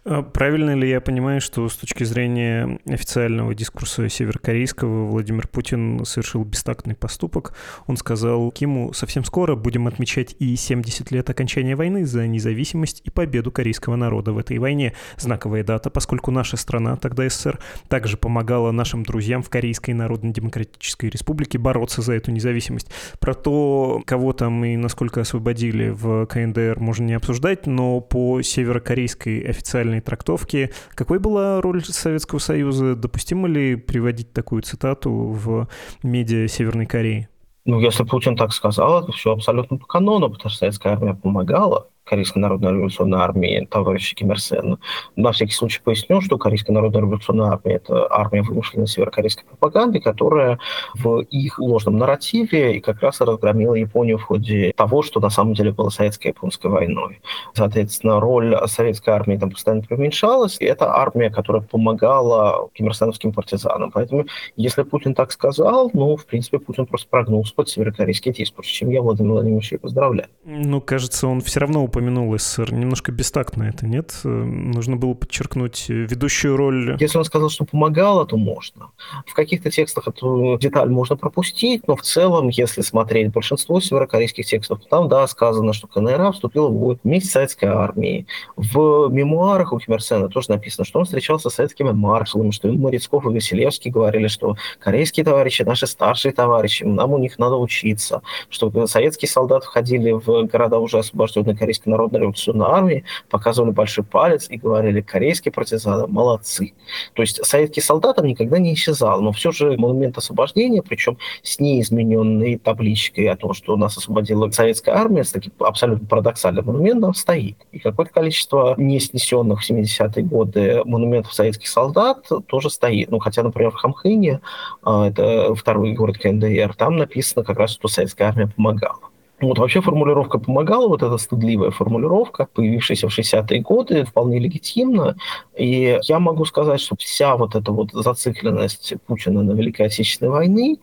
А правильно ли я понимаю, что с точки зрения официального дискурса северокорейского Владимир Путин совершил бестактный поступок? Он сказал Киму, совсем скоро будем отмечать и 70 лет окончания войны за независимость и победу корейского народа в этой войне. Знаковая дата, поскольку наша страна, тогда СССР, также помогала нашим друзьям в Корейской Народно-Демократической Республике бороться за эту независимость. Про то, кого там и насколько освободили в КНДР, можно не обсуждать, но по северокорейской официальной официальной трактовки. Какой была роль Советского Союза? Допустимо ли приводить такую цитату в медиа Северной Кореи? Ну, если Путин так сказал, это все абсолютно по канону, потому что советская армия помогала. Корейской народной революционной армии товарища Ким Ир Сена. На всякий случай поясню, что Корейская народная революционная армия – это армия вымышленной северокорейской пропаганды, которая в их ложном нарративе и как раз разгромила Японию в ходе того, что на самом деле было советско-японской войной. Соответственно, роль советской армии там постоянно преуменьшалась, и это армия, которая помогала кимирсеновским партизанам. Поэтому, если Путин так сказал, ну, в принципе, Путин просто прогнулся под северокорейский дискурс, чем я Владимир Владимирович и поздравляю. Ну, кажется, он все равно упомянул СССР. Немножко бестактно это, нет? Э, нужно было подчеркнуть ведущую роль. Если он сказал, что помогало, то можно. В каких-то текстах эту деталь можно пропустить, но в целом, если смотреть большинство северокорейских текстов, там, да, сказано, что КНРА вступила в вместе с советской армией. В мемуарах у Ким Ир Сена тоже написано, что он встречался с советскими маршалами, что и Морецков и Василевский говорили, что корейские товарищи наши старшие товарищи, нам у них надо учиться, что советские солдаты входили в города уже освобожденной корейской Корейской народной революционной армии, показывали большой палец и говорили, корейские партизаны молодцы. То есть советский солдат никогда не исчезал, но все же монумент освобождения, причем с неизмененной табличкой о том, что нас освободила советская армия, с таким абсолютно парадоксальным монументом стоит. И какое-то количество не снесенных в 70-е годы монументов советских солдат тоже стоит. Ну, хотя, например, в Хамхыне, а, это второй город КНДР, там написано как раз, что советская армия помогала. Вот вообще формулировка помогала, вот эта стыдливая формулировка, появившаяся в 60-е годы, вполне легитимна. И я могу сказать, что вся вот эта вот зацикленность Путина на Великой Отечественной войне,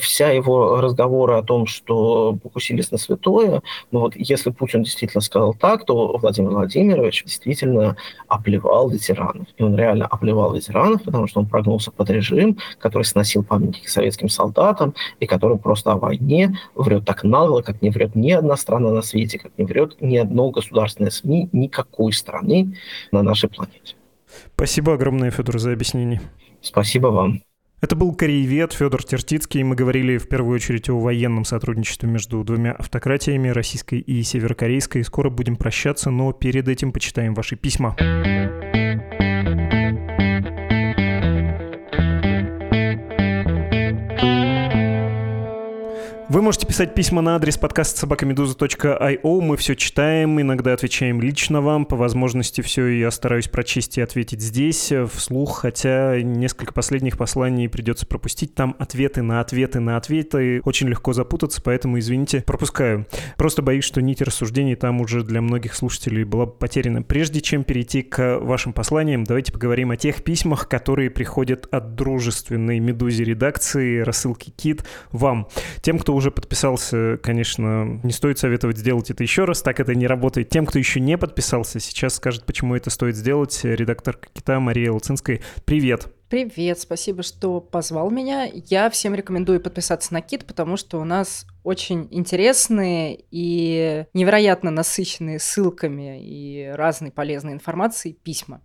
вся его разговоры о том, что покусились на святое, ну вот если Путин действительно сказал так, то Владимир Владимирович действительно оплевал ветеранов. И он реально оплевал ветеранов, потому что он прогнулся под режим, который сносил памятники советским солдатам и который просто о войне врет так нагло, как не врет ни одна страна на свете, как не врет ни одно государственное СМИ никакой страны на нашей планете. Спасибо огромное, Федор, за объяснение. Спасибо вам. Это был кореевед Федор Тертицкий. Мы говорили в первую очередь о военном сотрудничестве между двумя автократиями, российской и северокорейской. Скоро будем прощаться, но перед этим почитаем ваши письма. Вы можете писать письма на адрес подкаста собакамедуза.io. Мы все читаем, иногда отвечаем лично вам. По возможности все я стараюсь прочесть и ответить здесь, э, вслух, хотя несколько последних посланий придется пропустить. Там ответы на ответы на ответы. Очень легко запутаться, поэтому, извините, пропускаю. Просто боюсь, что нить рассуждений там уже для многих слушателей была потеряна. Прежде чем перейти к вашим посланиям, давайте поговорим о тех письмах, которые приходят от дружественной «Медузе» редакции рассылки «Кит» вам. Тем, кто уже подписался, конечно, не стоит советовать сделать это еще раз, так это не работает. Тем, кто еще не подписался, сейчас скажет, почему это стоит сделать. Редактор Кита Мария Луцинская. Привет! Привет, спасибо, что позвал меня. Я всем рекомендую подписаться на Кит, потому что у нас очень интересные и невероятно насыщенные ссылками и разной полезной информацией письма.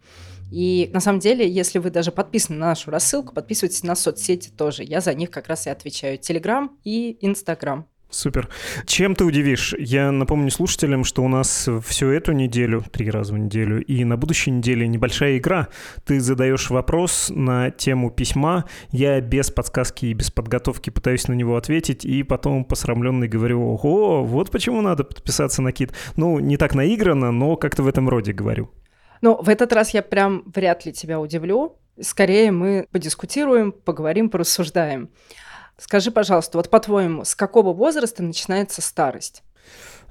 И на самом деле, если вы даже подписаны на нашу рассылку, подписывайтесь на соцсети тоже. Я за них как раз и отвечаю. Телеграм и Инстаграм. Супер. Чем ты удивишь? Я напомню слушателям, что у нас всю эту неделю, три раза в неделю, и на будущей неделе небольшая игра. Ты задаешь вопрос на тему письма, я без подсказки и без подготовки пытаюсь на него ответить, и потом посрамленный говорю, ого, вот почему надо подписаться на Кит. Ну, не так наигранно, но как-то в этом роде говорю. Ну, в этот раз я прям вряд ли тебя удивлю. Скорее мы подискутируем, поговорим, порассуждаем. Скажи, пожалуйста, вот по-твоему, с какого возраста начинается старость?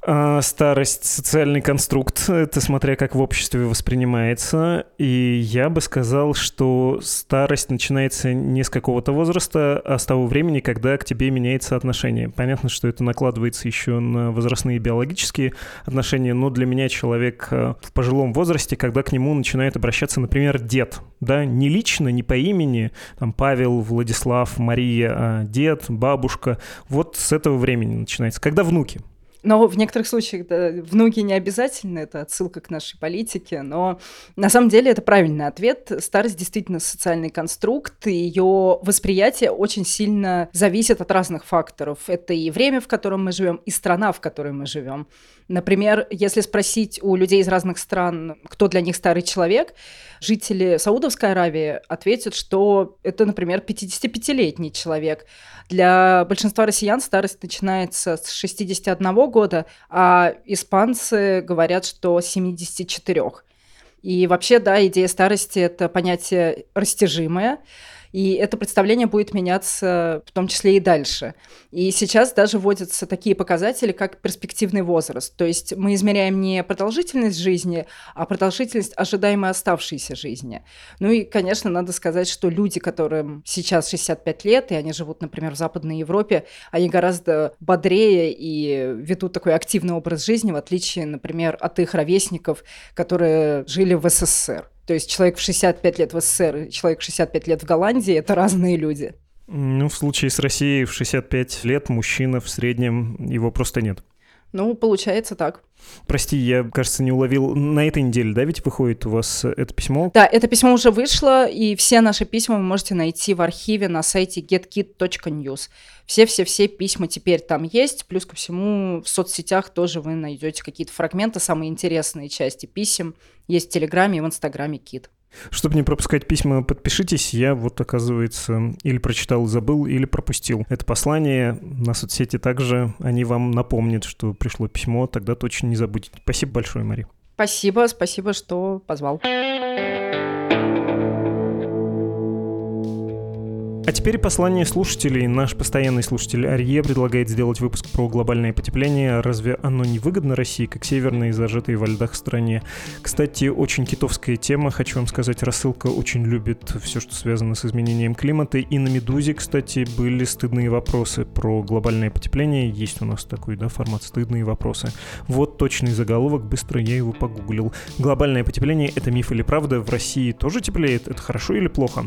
А, старость — социальный конструкт, это смотря как в обществе воспринимается. И я бы сказал, что старость начинается не с какого-то возраста, а с того времени, когда к тебе меняется отношение. Понятно, что это накладывается еще на возрастные биологические отношения, но для меня человек а, в пожилом возрасте, когда к нему начинает обращаться, например, дед, да, не лично, не по имени, там, Павел, Владислав, Мария, а дед, бабушка, вот с этого времени начинается. Когда внуки? Но в некоторых случаях да, внуки не обязательно, это отсылка к нашей политике, но на самом деле это правильный ответ. Старость действительно социальный конструкт, и ее восприятие очень сильно зависит от разных факторов. Это и время, в котором мы живем, и страна, в которой мы живем. Например, если спросить у людей из разных стран, кто для них старый человек, жители Саудовской Аравии ответят, что это, например, 55-летний человек. Для большинства россиян старость начинается с 61 года, а испанцы говорят, что с 74. И вообще, да, идея старости – это понятие растяжимое, и это представление будет меняться в том числе и дальше. И сейчас даже вводятся такие показатели, как перспективный возраст. То есть мы измеряем не продолжительность жизни, а продолжительность ожидаемой оставшейся жизни. Ну и, конечно, надо сказать, что люди, которым сейчас 65 лет, и они живут, например, в Западной Европе, они гораздо бодрее и ведут такой активный образ жизни, в отличие, например, от их ровесников, которые жили в СССР. То есть человек в 65 лет в СССР и человек в 65 лет в Голландии – это разные люди. Ну, в случае с Россией в 65 лет мужчина в среднем, его просто нет. Ну, получается так. Прости, я, кажется, не уловил. На этой неделе, да, ведь выходит у вас это письмо? Да, это письмо уже вышло, и все наши письма вы можете найти в архиве на сайте getkit.news. Все-все-все письма теперь там есть, плюс ко всему в соцсетях тоже вы найдете какие-то фрагменты, самые интересные части писем. Есть в Телеграме и в Инстаграме Кит. Чтобы не пропускать письма, подпишитесь. Я вот, оказывается, или прочитал, забыл, или пропустил это послание. На соцсети также они вам напомнят, что пришло письмо. Тогда точно не забудете. Спасибо большое, Мари. Спасибо, спасибо, что позвал. А теперь послание слушателей. Наш постоянный слушатель Арье предлагает сделать выпуск про глобальное потепление. Разве оно не выгодно России, как северной, зажатой во льдах стране? Кстати, очень китовская тема. Хочу вам сказать, рассылка очень любит все, что связано с изменением климата. И на «Медузе», кстати, были стыдные вопросы про глобальное потепление. Есть у нас такой да, формат «Стыдные вопросы». Вот точный заголовок, быстро я его погуглил. Глобальное потепление — это миф или правда? В России тоже теплеет? Это хорошо или плохо?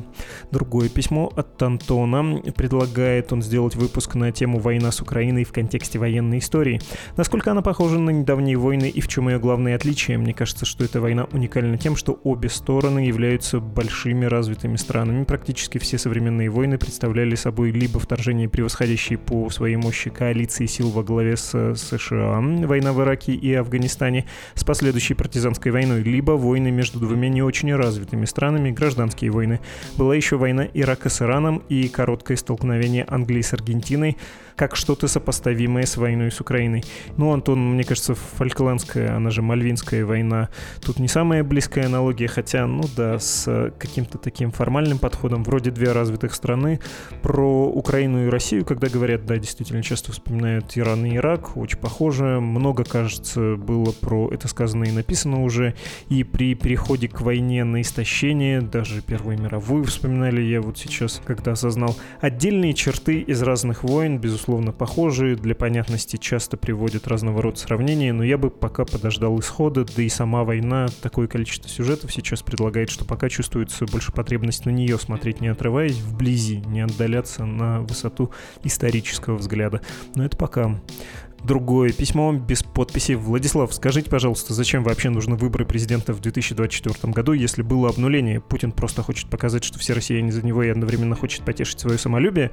Другое письмо от Антона. Предлагает он сделать выпуск на тему «Война с Украиной в контексте военной истории». Насколько она похожа на недавние войны и в чем ее главное отличие? Мне кажется, что эта война уникальна тем, что обе стороны являются большими развитыми странами. Практически все современные войны представляли собой либо вторжение превосходящие по своей мощи коалиции сил во главе с США, война в Ираке и Афганистане с последующей партизанской войной, либо войны между двумя не очень развитыми странами, гражданские войны. Была еще война Ирака с Ираном, и короткое столкновение Англии с Аргентиной – как что-то сопоставимое с войной с Украиной. Ну, Антон, мне кажется, Фолькландская, она же Мальвинская война, тут не самая близкая аналогия, хотя, ну да, с каким-то таким формальным подходом, вроде две развитых страны. Про Украину и Россию, когда говорят, да, действительно часто вспоминают Иран и Ирак, очень похоже. Много, кажется, было про это сказано и написано уже. И при переходе к войне на истощение, даже Первую мировую вспоминали я вот сейчас, когда осознал, отдельные черты из разных войн, безусловно, похожие, для понятности часто приводят разного рода сравнения, но я бы пока подождал исхода, да и сама война, такое количество сюжетов сейчас предлагает, что пока чувствуется больше потребность на нее смотреть, не отрываясь вблизи, не отдаляться на высоту исторического взгляда. Но это пока. Другое письмо без подписи. Владислав, скажите, пожалуйста, зачем вообще нужны выборы президента в 2024 году, если было обнуление? Путин просто хочет показать, что все россияне за него и одновременно хочет потешить свое самолюбие?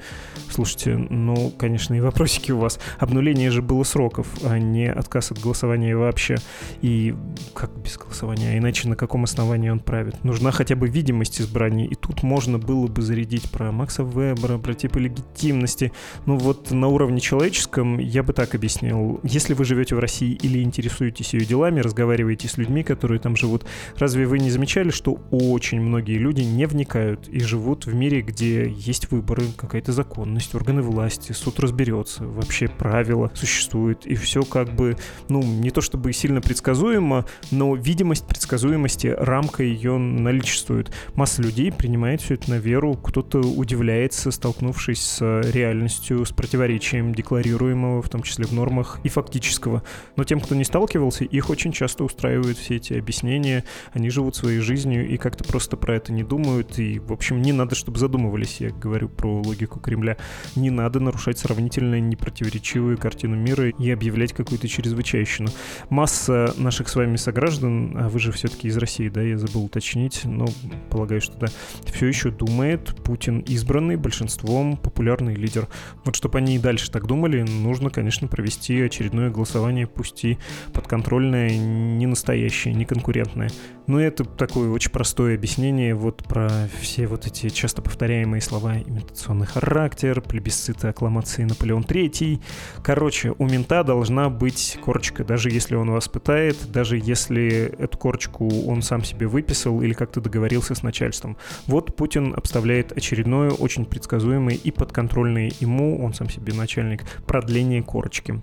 Слушайте, ну, конечно, и вопросики у вас. Обнуление же было сроков, а не отказ от голосования вообще. И как без голосования? А иначе на каком основании он правит? Нужна хотя бы видимость избрания. И тут можно было бы зарядить про Макса Вебера, про типы легитимности. Ну вот на уровне человеческом я бы так объяснил объяснил. Если вы живете в России или интересуетесь ее делами, разговариваете с людьми, которые там живут, разве вы не замечали, что очень многие люди не вникают и живут в мире, где есть выборы, какая-то законность, органы власти, суд разберется, вообще правила существуют, и все как бы, ну, не то чтобы сильно предсказуемо, но видимость предсказуемости, рамка ее наличествует. Масса людей принимает все это на веру, кто-то удивляется, столкнувшись с реальностью, с противоречием декларируемого, в том числе в нормах нормах и фактического. Но тем, кто не сталкивался, их очень часто устраивают все эти объяснения. Они живут своей жизнью и как-то просто про это не думают. И, в общем, не надо, чтобы задумывались. Я говорю про логику Кремля. Не надо нарушать сравнительно непротиворечивую картину мира и объявлять какую-то чрезвычайщину. Масса наших с вами сограждан, а вы же все-таки из России, да, я забыл уточнить, но полагаю, что да, все еще думает, Путин избранный большинством популярный лидер. Вот чтобы они и дальше так думали, нужно, конечно, провести провести очередное голосование, пусть и подконтрольное, не настоящее, не конкурентное. Но это такое очень простое объяснение вот про все вот эти часто повторяемые слова имитационный характер, плебисциты, аккламации Наполеон III. Короче, у мента должна быть корочка, даже если он вас пытает, даже если эту корочку он сам себе выписал или как-то договорился с начальством. Вот Путин обставляет очередное, очень предсказуемое и подконтрольное ему, он сам себе начальник, продление корочки.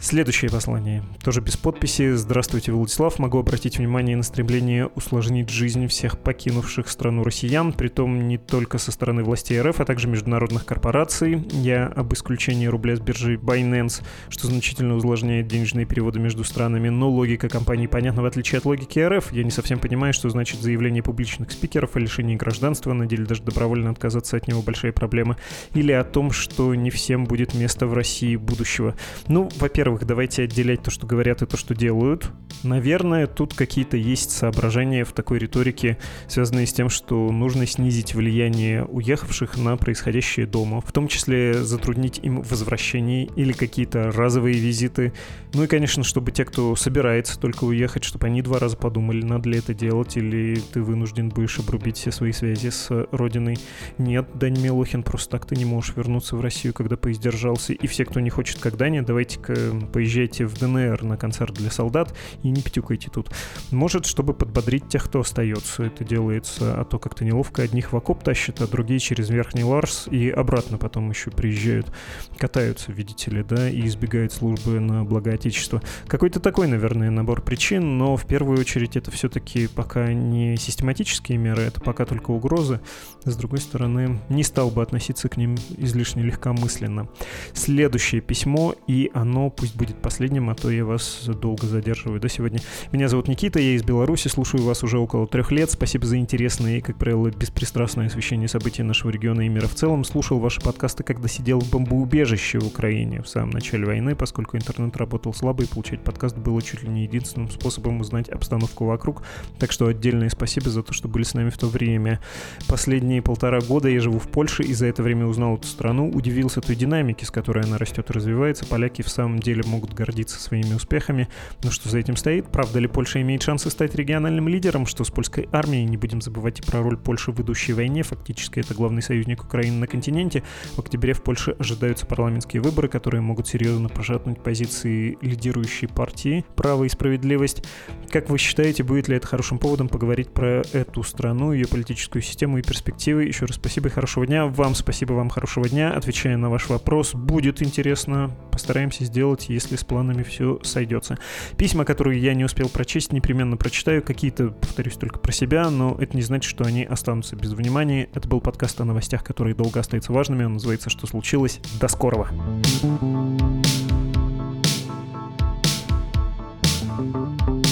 Следующее послание, тоже без подписи. Здравствуйте, Владислав. Могу обратить внимание на стремление усложнить жизнь всех покинувших страну россиян, притом не только со стороны властей РФ, а также международных корпораций. Я об исключении рубля с биржи Binance, что значительно усложняет денежные переводы между странами, но логика компании понятна в отличие от логики РФ. Я не совсем понимаю, что значит заявление публичных спикеров о лишении гражданства, на деле даже добровольно отказаться от него большая проблема, или о том, что не всем будет место в России будущего. Ну, во-первых, во-первых, давайте отделять то, что говорят, и то, что делают. Наверное, тут какие-то есть соображения в такой риторике, связанные с тем, что нужно снизить влияние уехавших на происходящее дома, в том числе затруднить им возвращение или какие-то разовые визиты. Ну и, конечно, чтобы те, кто собирается только уехать, чтобы они два раза подумали, надо ли это делать, или ты вынужден будешь обрубить все свои связи с родиной. Нет, Дань Милохин, просто так ты не можешь вернуться в Россию, когда поиздержался. И все, кто не хочет как Даня, давайте-ка поезжайте в ДНР на концерт для солдат и не пятюкайте тут. Может, чтобы подбодрить тех, кто остается. Это делается, а то как-то неловко. Одних в окоп тащат, а другие через Верхний Ларс и обратно потом еще приезжают, катаются, видите ли, да, и избегают службы на благо Отечества. Какой-то такой, наверное, набор причин, но в первую очередь это все-таки пока не систематические меры, это пока только угрозы. С другой стороны, не стал бы относиться к ним излишне легкомысленно. Следующее письмо, и оно пусть будет последним, а то я вас долго задерживаю до сегодня. Меня зовут Никита, я из Беларуси, слушаю вас уже около трех лет. Спасибо за интересное и, как правило, беспристрастное освещение событий нашего региона и мира в целом. Слушал ваши подкасты, когда сидел в бомбоубежище в Украине в самом начале войны, поскольку интернет работал слабо и получать подкаст было чуть ли не единственным способом узнать обстановку вокруг. Так что отдельное спасибо за то, что были с нами в то время. Последние полтора года я живу в Польше и за это время узнал эту страну, удивился той динамике, с которой она растет и развивается. Поляки в самом деле могут гордиться своими успехами. Но что за этим стоит? Правда ли Польша имеет шансы стать региональным лидером? Что с польской армией? Не будем забывать и про роль Польши в идущей войне. Фактически это главный союзник Украины на континенте. В октябре в Польше ожидаются парламентские выборы, которые могут серьезно пожатнуть позиции лидирующей партии «Право и справедливость». Как вы считаете, будет ли это хорошим поводом поговорить про эту страну, ее политическую систему и перспективы? Еще раз спасибо и хорошего дня. Вам спасибо, вам хорошего дня. Отвечая на ваш вопрос, будет интересно. Постараемся сделать, если с планами все сойдется. Письма, которые я не успел прочесть, непременно прочитаю. Какие-то, повторюсь, только про себя, но это не значит, что они останутся без внимания. Это был подкаст о новостях, которые долго остаются важными. Он называется «Что случилось?». До скорого! thank you